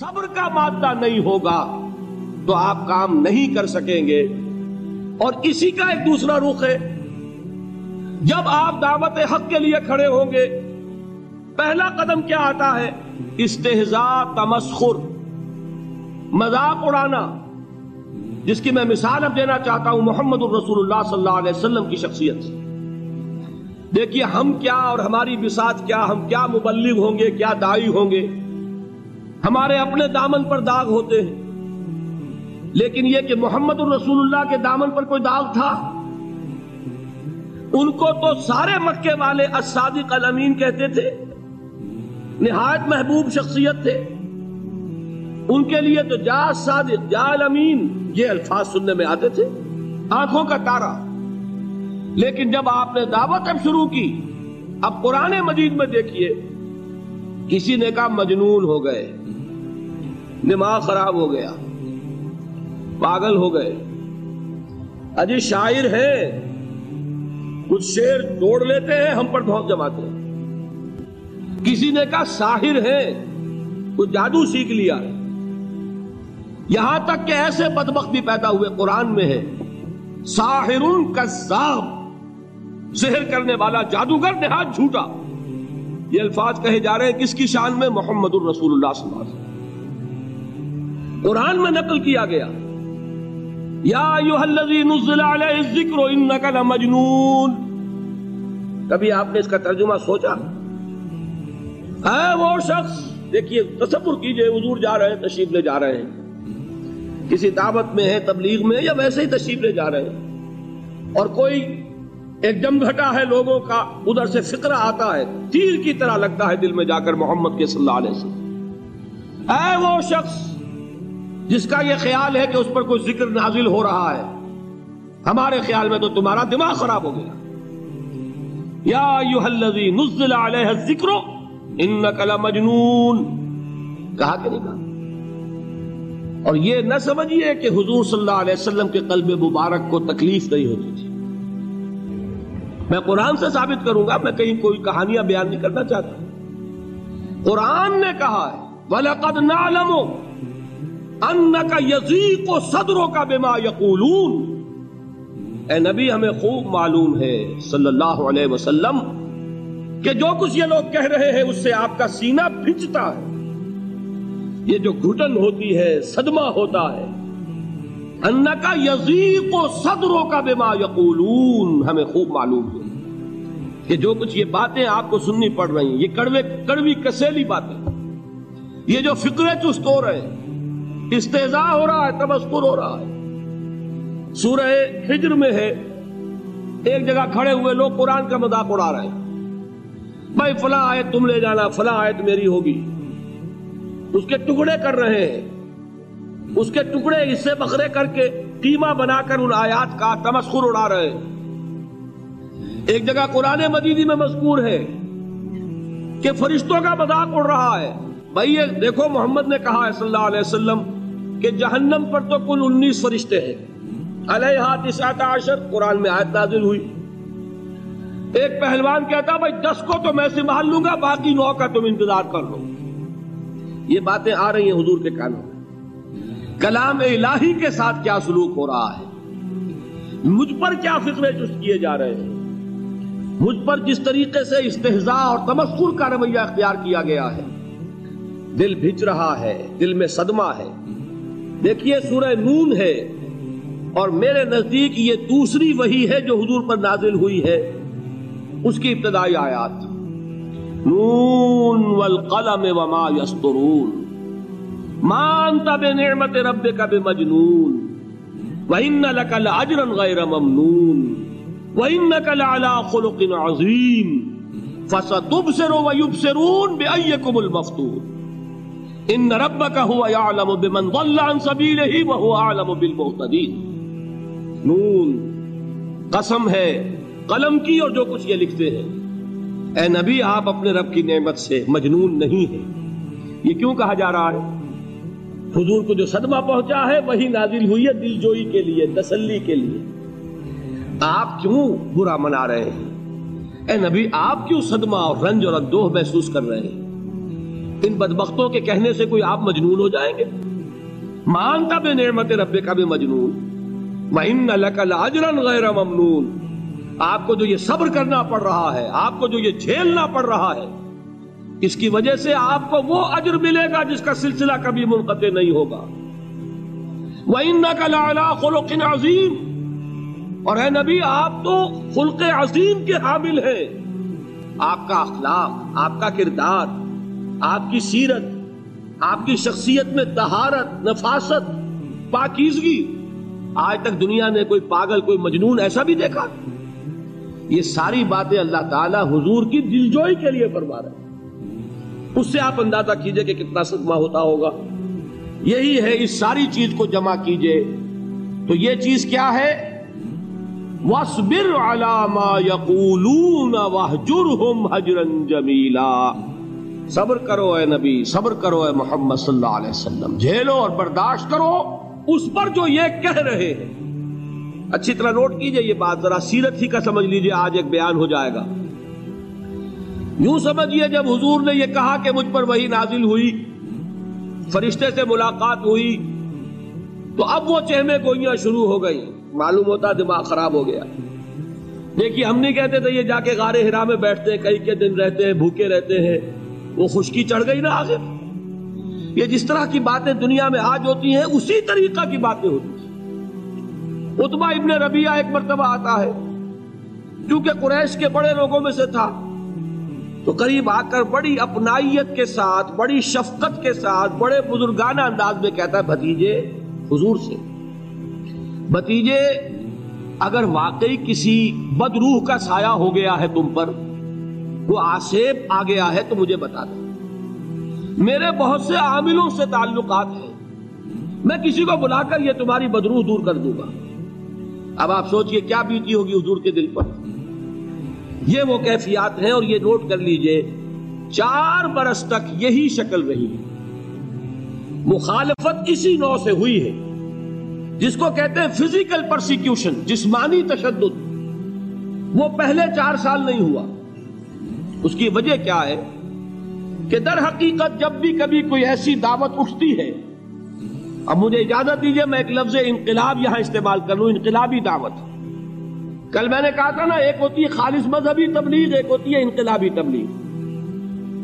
صبر کا مادہ نہیں ہوگا تو آپ کام نہیں کر سکیں گے۔ اور اسی کا ایک دوسرا رخ ہے۔ جب آپ دعوت حق کے لیے کھڑے ہوں گے، پہلا قدم کیا آتا ہے؟ استحزا تمسخر۔ مذاق اڑانا۔ جس کی میں مثال اب دینا چاہتا ہوں، محمد الرسول اللہ صلی اللہ علیہ وسلم کی شخصیت۔ سے دیکھیے، ہم کیا اور ہماری بساط کیا، ہم کیا مبلغ ہوں گے، کیا دائی ہوں گے؟ ہمارے اپنے دامن پر داغ ہوتے ہیں۔ لیکن یہ کہ محمد الرسول اللہ کے دامن پر کوئی داغ تھا؟ ان کو تو سارے مکے والے الصادق الامین کہتے تھے۔ نہایت محبوب شخصیت تھے۔ ان کے لیے تو جا صادق، جا الامین، یہ الفاظ سننے میں آتے تھے۔ آنکھوں کا تارا۔ لیکن جب آپ نے دعوت اب شروع کی، اب قرآن مجید میں دیکھیے۔ کسی نے کہا مجنون ہو گئے۔ دماغ خراب ہو گیا۔ پاگل ہو گئے۔ اجی شاعر ہے کچھ شیر توڑ لیتے ہیں، ہم پر بہت جماتے ہیں۔ کسی نے کہا ساحر ہے کچھ جادو سیکھ لیا یہاں تک کہ ایسے بدبخت بھی پیدا ہوئے، قرآن میں ہے۔ ساحر کذاب، زہر کرنے والا جادوگر نہایت جھوٹا۔ یہ الفاظ کہے جا رہے ہیں کس کی شان میں محمد الرسول اللہ صلی اللہ علیہ وسلم۔ قرآن میں نقل کیا گیا۔ یا ایوہ الذی نزل علیہ الذکر انکا لمجنون۔ کبھی آپ نے اس کا ترجمہ سوچا؟ اے وہ شخص، دیکھیے، تصور کیجیے، حضور جا رہے ہیں، تشریف لے جا رہے ہیں۔ کسی دعوت میں ہے تبلیغ میں یا ویسے ہی تشریف لے جا رہے ہیں۔ اور کوئی ایک جم گھٹا ہے لوگوں کا، ادھر سے فکرہ آتا ہے، تیر کی طرح لگتا ہے دل میں جا کر محمد کے صلی اللہ علیہ وسلم۔ اے وہ شخص جس کا یہ خیال ہے کہ اس پر کوئی ذکر نازل ہو رہا ہے، ہمارے خیال میں تو تمہارا دماغ خراب ہو گیا۔ یا ایوہ الذی نزل علیہ الذکر انکا لمجنون۔ کہا کہ نہیں کہا؟ اور یہ نہ سمجھیے کہ حضور صلی اللہ علیہ وسلم کے قلب مبارک کو تکلیف نہیں ہوتی تھی۔ میں قرآن سے ثابت کروں گا، میں کہیں کوئی کہانیاں بیان نہیں کرنا چاہتا۔ قرآن نے کہا ہے، وَلَقَدْ نَعْلَمُ أَنَّكَ يَزِيقُ صَدْرُكَ بِمَا يَقُولُونَ۔ اے نبی، ہمیں خوب معلوم ہے صلی اللہ علیہ وسلم کہ جو کچھ یہ لوگ کہہ رہے ہیں، اس سے آپ کا سینہ پھنچتا ہے۔ یہ جو گھٹن ہوتی ہے، صدمہ ہوتا ہے۔ انکا یزیق و صدروں کا بما یقولون، ہمیں خوب معلوم ہے کہ جو کچھ یہ باتیں آپ کو سننی پڑ رہی ہیں، یہ کڑوے کڑوی کسیلی باتیں۔ یہ جو فکرے چست ہو رہے ہیں استحضاء ہو رہا ہے تبسکر ہو رہا ہے۔ سورہ ہجر میں ہے، ایک جگہ کھڑے ہوئے لوگ قرآن کا مذاق اڑا رہے ہیں۔ بھائی، فلاں آیت تم لے جانا، فلاں آیت میری ہوگی۔ اس کے ٹکڑے کر رہے ہیں۔ اس کے ٹکڑے حصے بکرے کر کے قیمہ بنا کر ان آیات کا تمسخر اڑا رہے ہیں۔ ایک جگہ قرآن مجیدی میں مذکور ہے کہ فرشتوں کا مذاق اڑ رہا ہے۔ بھائی یہ دیکھو محمد نے کہا ہے صلی اللہ علیہ وسلم کہ جہنم پر تو کل انیس فرشتے ہیں۔ علیہ تسعت عشر، قرآن میں آیت نازل ہوئی۔ ایک پہلوان کہتا بھائی دس کو تو میں سنبھال لوں گا، باقی نو کا تم انتظار کر لو۔ یہ باتیں آ رہی ہیں حضور کے کانوں میں۔ کلام الہی کے ساتھ کیا سلوک ہو رہا ہے؟ مجھ پر کیا فکرے چست کیے جا رہے ہیں؟ مجھ پر جس طریقے سے استحضاء اور تمسکر کا رویہ اختیار کیا گیا ہے؟ دل بھج رہا ہے، دل میں صدمہ ہے۔ دیکھیے، سورہ نون ہے۔ اور میرے نزدیک یہ دوسری وہی ہے جو حضور پر نازل ہوئی ہے۔ اس کی ابتدائی آیات۔ نون والقلم وما یسترون يسطرون ما انت بنعمت ربك بمجنون وان لك لاجرا غير ممنون. وانك لعلى خلق عظيم. فستبصر ويبصرون بايكم المفتون. ان ربك هو يعلم بمن ضل عن سبيله وهو اعلم بالمهتدين. نون. قسم ہے. قلم کی اور جو کچھ یہ لکھتے ہیں. اے نبی، آپ اپنے رب کی نعمت سے مجنون نہیں ہیں. یہ کیوں کہا جا رہا ہے؟ حضور کو جو صدمہ پہنچا ہے، وہی نازل ہوئی ہے دل جوئی کے لیے، تسلی کے لیے۔ آپ کیوں برا منا رہے ہیں؟ اے نبی، آپ کیوں صدمہ اور رنج اور اندوہ محسوس کر رہے ہیں؟ ان بدبختوں کے کہنے سے کوئی آپ مجنون ہو جائیں گے؟ مانتا بے نعمت رب کا بھی مجنون۔ وَإِنَّ لَكَ لَعَجْرًا غَيْرَ مَمْنُون۔ آپ کو جو یہ صبر کرنا پڑ رہا ہے، آپ کو جو یہ جھیلنا پڑ رہا ہے اس کی وجہ سے آپ کو وہ اجر ملے گا جس کا سلسلہ کبھی منقطع نہیں ہوگا۔ وَإِنَّكَ لَعَلَىٰ خُلُقٍ عَظِيمٍ۔ اور اے نبی، آپ تو خلق عظیم کے حامل ہیں۔ آپ کا اخلاق، آپ کا کردار، آپ کی سیرت، آپ کی شخصیت میں طہارت، نفاست، پاکیزگی۔ آج تک دنیا نے کوئی پاگل، کوئی مجنون ایسا بھی دیکھا۔ یہ ساری باتیں اللہ تعالی حضور کی دلجوئی کے لیے فرما رہے اس سے آپ اندازہ کیجیے کہ کتنا صدمہ ہوتا ہوگا۔ یہی ہے، اس ساری چیز کو جمع کیجیے۔ تو یہ چیز کیا ہے؟ وَاصْبِرْ عَلَى مَا يَقُولُونَ وَحْجُرْهُمْ حَجْرًا جَمِيلًا۔ صبر کرو اے نبی، صبر کرو اے محمد صلی اللہ علیہ وسلم۔ جھیلو اور برداشت کرو۔ اس پر جو یہ کہہ رہے ہیں۔ اچھی طرح نوٹ کیجیے یہ بات، ذرا سیرت ہی کا سمجھ لیجیے، آج ایک بیان ہو جائے گا۔ یوں سمجھئے جب حضور نے یہ کہا کہ مجھ پر وہی نازل ہوئی، فرشتے سے ملاقات ہوئی، تو اب وہ چہمے گوئیاں شروع ہو گئی معلوم ہوتا دماغ خراب ہو گیا۔ دیکھیے، ہم نہیں کہتے تھے یہ جا کے غار ہرا میں بیٹھتے ہیں کئی کے دن رہتے ہیں، بھوکے رہتے ہیں، وہ خشکی چڑھ گئی نا آخر۔ یہ جس طرح کی باتیں دنیا میں آج ہوتی ہیں، اسی طریقہ کی باتیں ہوتی ہیں۔ اتبا ابن ربیہ ایک مرتبہ آتا ہے کیونکہ قریش کے بڑے لوگوں میں سے تھا۔ تو قریب آ کر بڑی اپنائیت کے ساتھ، بڑی شفقت کے ساتھ، بڑے بزرگانہ انداز میں کہتا ہے، بھتیجے، حضور سے۔ بھتیجے، اگر واقعی کسی بدروح کا سایہ ہو گیا ہے تم پر، وہ آسیب آ گیا ہے تو مجھے بتا دو۔ میرے بہت سے عاملوں سے تعلقات ہیں۔ میں کسی کو بلا کر یہ تمہاری بدروح دور کر دوں گا۔ اب آپ سوچئے کیا بیتی ہوگی حضور کے دل پر۔ یہ وہ کیفیات ہیں اور یہ نوٹ کر لیجیے، چار برس تک یہی شکل رہی ہے۔ مخالفت اسی نو سے ہوئی ہے، جس کو کہتے ہیں فزیکل پرسیکیوشن جسمانی تشدد۔ وہ پہلے چار سال نہیں ہوا۔ اس کی وجہ کیا ہے؟ کہ در حقیقت جب بھی کبھی کوئی ایسی دعوت اٹھتی ہے، اب مجھے اجازت دیجیے، میں ایک لفظ انقلاب یہاں استعمال کر لوں، انقلابی دعوت۔ کل میں نے کہا تھا نا، ایک ہوتی ہے خالص مذہبی تبلیغ، ایک ہوتی ہے انقلابی تبلیغ۔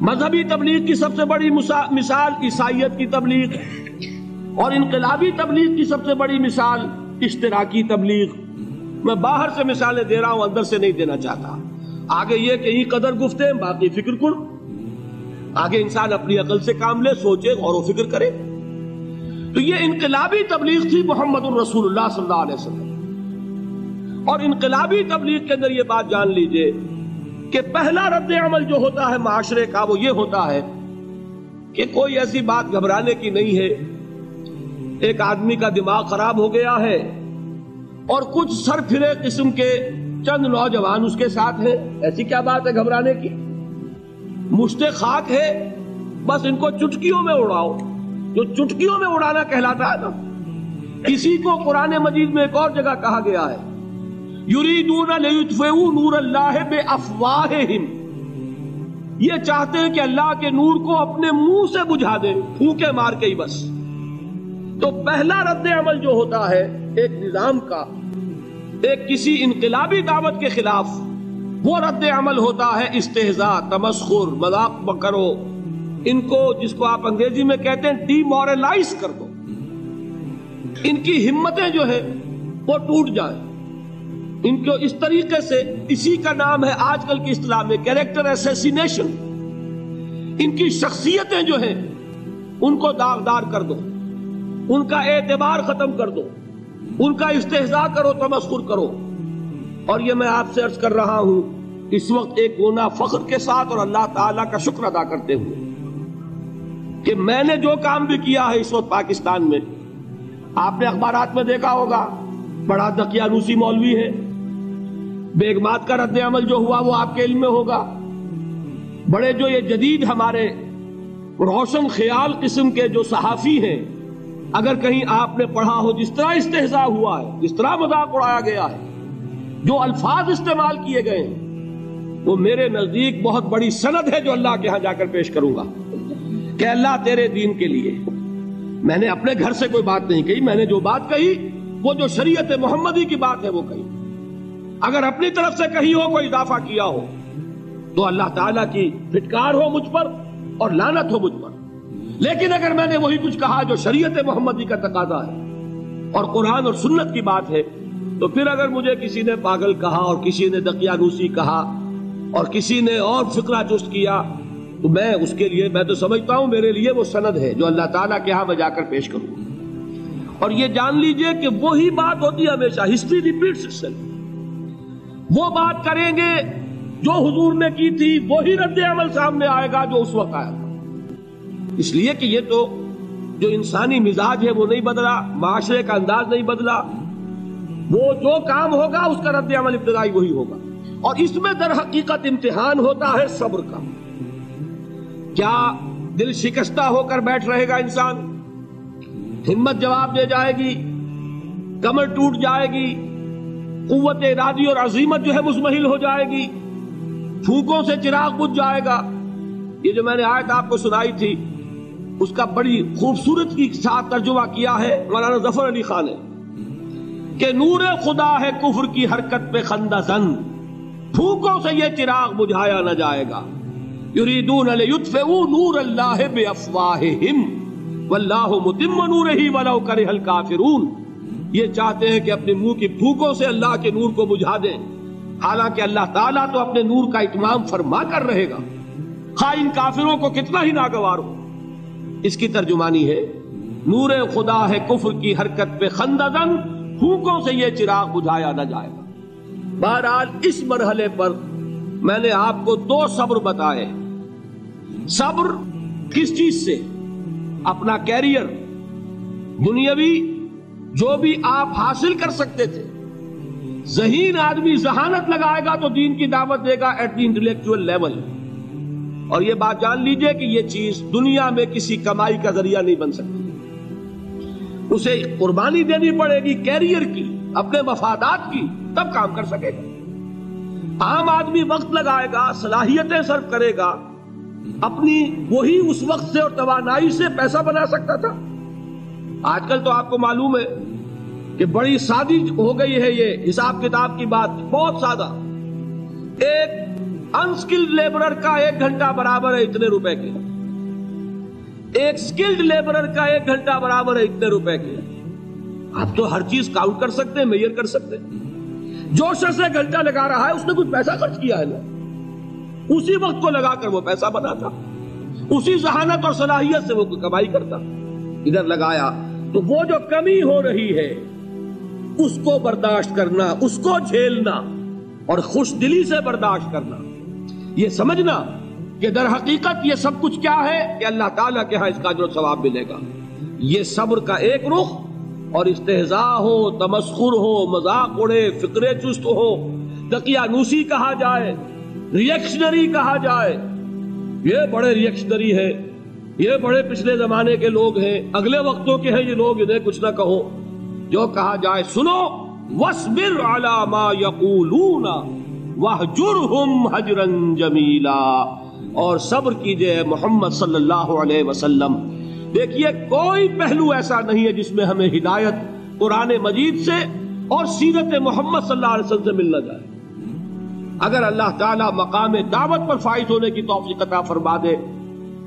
مذہبی تبلیغ کی سب سے بڑی مثال عیسائیت کی تبلیغ، اور انقلابی تبلیغ کی سب سے بڑی مثال اشتراکی تبلیغ۔ میں باہر سے مثالیں دے رہا ہوں، اندر سے نہیں دینا چاہتا۔ آگے یہ کہ یہ قدر گفتے ہیں، باقی فکر کن۔ آگے انسان اپنی عقل سے کام لے، سوچے غور و فکر کرے۔ تو یہ انقلابی تبلیغ تھی محمد الرسول اللہ صلی اللہ علیہ وسلم۔ اور انقلابی تبلیغ کے اندر یہ بات جان لیجیے کہ پہلا رد عمل جو ہوتا ہے معاشرے کا وہ یہ ہوتا ہے کہ کوئی ایسی بات گھبرانے کی نہیں ہے۔ ایک آدمی کا دماغ خراب ہو گیا ہے اور کچھ سر پھرے قسم کے چند نوجوان اس کے ساتھ ہیں۔ ایسی کیا بات ہے گھبرانے کی؟ مشت خاک ہے۔ بس ان کو چٹکیوں میں اڑاؤ۔ جو چٹکیوں میں اڑانا کہلاتا ہے نا اسی کو قرآن مجید میں ایک اور جگہ کہا گیا ہے۔ یریدون لیطفئوا نور اللہ بے افواہہم یہ چاہتے ہیں کہ اللہ کے نور کو اپنے منہ سے بجھا دیں پھوکے مار کے ہی بس۔ تو پہلا رد عمل جو ہوتا ہے، ایک نظام کا، ایک کسی انقلابی دعوت کے خلاف، وہ رد عمل ہوتا ہے استحضاء تمسخر، مذاق کرو۔ ان کو، جس کو آپ انگریزی میں کہتے ہیں ڈی مورلائز کر دو۔ ان کی ہمتیں جو ہے وہ ٹوٹ جائیں۔ ان کو اس طریقے سے اسی کا نام ہے آج کل کی اصطلاح میں کیریکٹر ایسیسینیشن ان کی شخصیتیں جو ہیں، ان کو داغدار کر دو، ان کا اعتبار ختم کر دو، ان کا استحضاء کرو، تمسخر کرو۔ اور یہ میں آپ سے عرض کر رہا ہوں، اس وقت ایک گونا فخر کے ساتھ اور اللہ تعالیٰ کا شکر ادا کرتے ہوئے کہ میں نے جو کام بھی کیا ہے اس وقت پاکستان میں، آپ نے اخبارات میں دیکھا ہوگا، بڑا دقیانوسی مولوی ہے۔ بیگمات کا رد عمل جو ہوا وہ آپ کے علم میں ہوگا۔ بڑے جو یہ جدید ہمارے روشن خیال قسم کے جو صحافی ہیں، اگر کہیں آپ نے پڑھا ہو جس طرح استحضاء ہوا ہے، جس طرح مذاق اڑایا گیا ہے، جو الفاظ استعمال کیے گئے ہیں، وہ میرے نزدیک بہت بڑی سند ہے جو اللہ کے ہاں جا کر پیش کروں گا۔ کہ اللہ تیرے دین کے لیے، میں نے اپنے گھر سے کوئی بات نہیں کہی، میں نے جو بات کہی، وہ جو شریعت محمدی کی بات ہے وہ کہی۔ اگر اپنی طرف سے کہی ہو کوئی اضافہ کیا ہو، تو اللہ تعالیٰ کی پھٹکار ہو مجھ پر اور لانت ہو مجھ پر۔ لیکن اگر میں نے وہی کچھ کہا جو شریعت محمدی کا تقاضا ہے اور قرآن اور سنت کی بات ہے، تو پھر اگر مجھے کسی نے پاگل کہا اور کسی نے دقیانوسی کہا اور کسی نے اور فکرہ چست کیا، تو میں اس کے لیے، میں تو سمجھتا ہوں میرے لیے وہ سند ہے جو اللہ تعالیٰ کے ہاں میں جا کر پیش کروں۔ اور یہ جان لیجیے کہ وہی بات ہوتی ہے ہمیشہ ہسٹری ریپیٹس وہ بات کریں گے جو حضور نے کی تھی، وہی رد عمل سامنے آئے گا جو اس وقت آیا تھا۔ اس لیے کہ یہ تو جو انسانی مزاج ہے، وہ نہیں بدلا، معاشرے کا انداز نہیں بدلا۔ وہ جو کام ہوگا، اس کا رد عمل ابتدائی وہی ہوگا۔ اور اس میں در حقیقت امتحان ہوتا ہے صبر کا۔ کیا دل شکستہ ہو کر بیٹھ رہے گا انسان؟ ہمت جواب دے جائے گی، کمر ٹوٹ جائے گی قوت ارادی اور عظیمت جو ہے مزمحل ہو جائے گی۔ پھوکوں سے چراغ بجھ جائے گا۔ یہ جو میں نے آیت آپ کو سنائی تھی، اس کا بڑی خوبصورت کی ساتھ ترجمہ کیا ہے، مولانا ظفر علی خان نے۔ کہ نور خدا ہے کفر کی حرکت پہ خندہ زن پھوکوں سے یہ چراغ بجھایا نہ جائے گا۔ یریدون لیطفئوا نور اللہ بافواہہم۔ واللہ متم نورہ ولو کرہ الکافرون۔ یہ چاہتے ہیں کہ اپنے منہ کی پھوکوں سے اللہ کے نور کو بجھا دیں۔ حالانکہ اللہ تعالیٰ تو اپنے نور کا اتمام فرما کر رہے گا۔ خواہ ان کافروں کو کتنا ہی ناگوار ہو۔ اس کی ترجمانی ہے، نور خدا ہے کفر کی حرکت پہ خنددن پھوکوں سے یہ چراغ بجھایا نہ جائے گا۔ بہرحال اس مرحلے پر میں نے آپ کو دو صبر بتائے صبر کس چیز سے؟ اپنا کیریئر، دنیاوی جو بھی آپ حاصل کر سکتے تھے۔ ذہین آدمی ذہانت لگائے گا تو دین کی دعوت دے گا ایٹ دی انٹلیکچوئل لیول اور یہ بات جان لیجیے کہ یہ چیز دنیا میں کسی کمائی کا ذریعہ نہیں بن سکتی۔ اسے قربانی دینی پڑے گی کیریئر کی، اپنے مفادات کی، تب کام کر سکے گا۔ عام آدمی وقت لگائے گا، صلاحیتیں صرف کرے گا۔ اپنی وہی اس وقت سے اور توانائی سے پیسہ بنا سکتا تھا۔ آج کل تو آپ کو معلوم ہے کہ بڑی سادی ہو گئی ہے یہ حساب کتاب کی بات، بہت سادہ۔ ایک انسکلڈ لیبرر کا ایک گھنٹہ برابر ہے اتنے روپے کے۔ ایک سکلڈ لیبرر کا ایک گھنٹہ برابر ہے اتنے روپے کے۔ آپ تو ہر چیز کاؤنٹ کر سکتے ہیں میئر کر سکتے ہیں۔ جو شخص ایک گھنٹہ لگا رہا ہے، اس نے کچھ پیسہ خرچ کیا ہے نا۔ اسی وقت کو لگا کر وہ پیسہ بناتا۔ اسی ذہانت اور صلاحیت سے وہ کمائی کرتا۔ ادھر لگایا، تو وہ جو کمی ہو رہی ہے اس کو برداشت کرنا، اس کو جھیلنا اور خوش دلی سے برداشت کرنا۔ یہ سمجھنا کہ در حقیقت یہ سب کچھ کیا ہے کہ اللہ تعالیٰ کے ہاں اس کا جو ثواب ملے گا۔ یہ صبر کا ایک رخ اور استحضاء ہو، تمسخر ہو، مذاق اڑے فکرے چست ہو نوسی کہا جائے ریئیکشنری کہا جائے۔ یہ بڑے ریئیکشنری ہے یہ بڑے پچھلے زمانے کے لوگ ہیں۔ اگلے وقتوں کے ہیں یہ لوگ، انہیں کچھ نہ کہو۔ جو کہا جائے سنو وَاسْبِرْ عَلَى مَا يَقُولُونَ وَحْجُرْهُمْ حَجْرًا جَمِيلًا۔ اور صبر کیجیے محمد صلی اللہ علیہ وسلم۔ دیکھیے، کوئی پہلو ایسا نہیں ہے جس میں ہمیں ہدایت قرآن مجید سے اور سیرت محمد صلی اللہ علیہ وسلم سے ملنا جائے۔ اگر اللہ تعالیٰ مقام دعوت پر فائد ہونے کی توفیق عطا فرما دے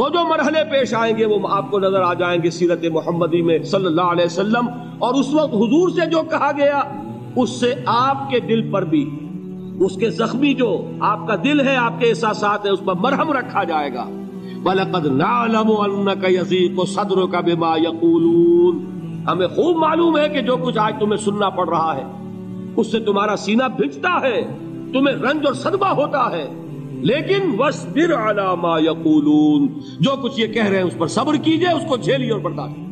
تو جو مرحلے پیش آئیں گے وہ آپ کو نظر آ جائیں گے سیرت محمدی میں صلی اللہ علیہ وسلم اور اس وقت حضور سے جو کہا گیا، اس سے آپ کے دل پر بھی، اس کے زخمی جو آپ کا دل ہے، آپ کے احساسات ہیں، اس پر مرہم رکھا جائے گا۔ بَلَقَدْ نَعْلَمُ أَنَّكَ يَزِيقُ صَدْرُكَ بِمَا يَقُولُونَ۔ ہمیں خوب معلوم ہے کہ جو کچھ آج تمہیں سننا پڑ رہا ہے، اس سے تمہارا سینہ بھجتا ہے، تمہیں رنج اور صدمہ ہوتا ہے۔ لیکن وسبر عَلَى مَا جو کچھ یہ کہہ رہے ہیں اس پر صبر کیجیے، اس کو جھیلی اور برداشت۔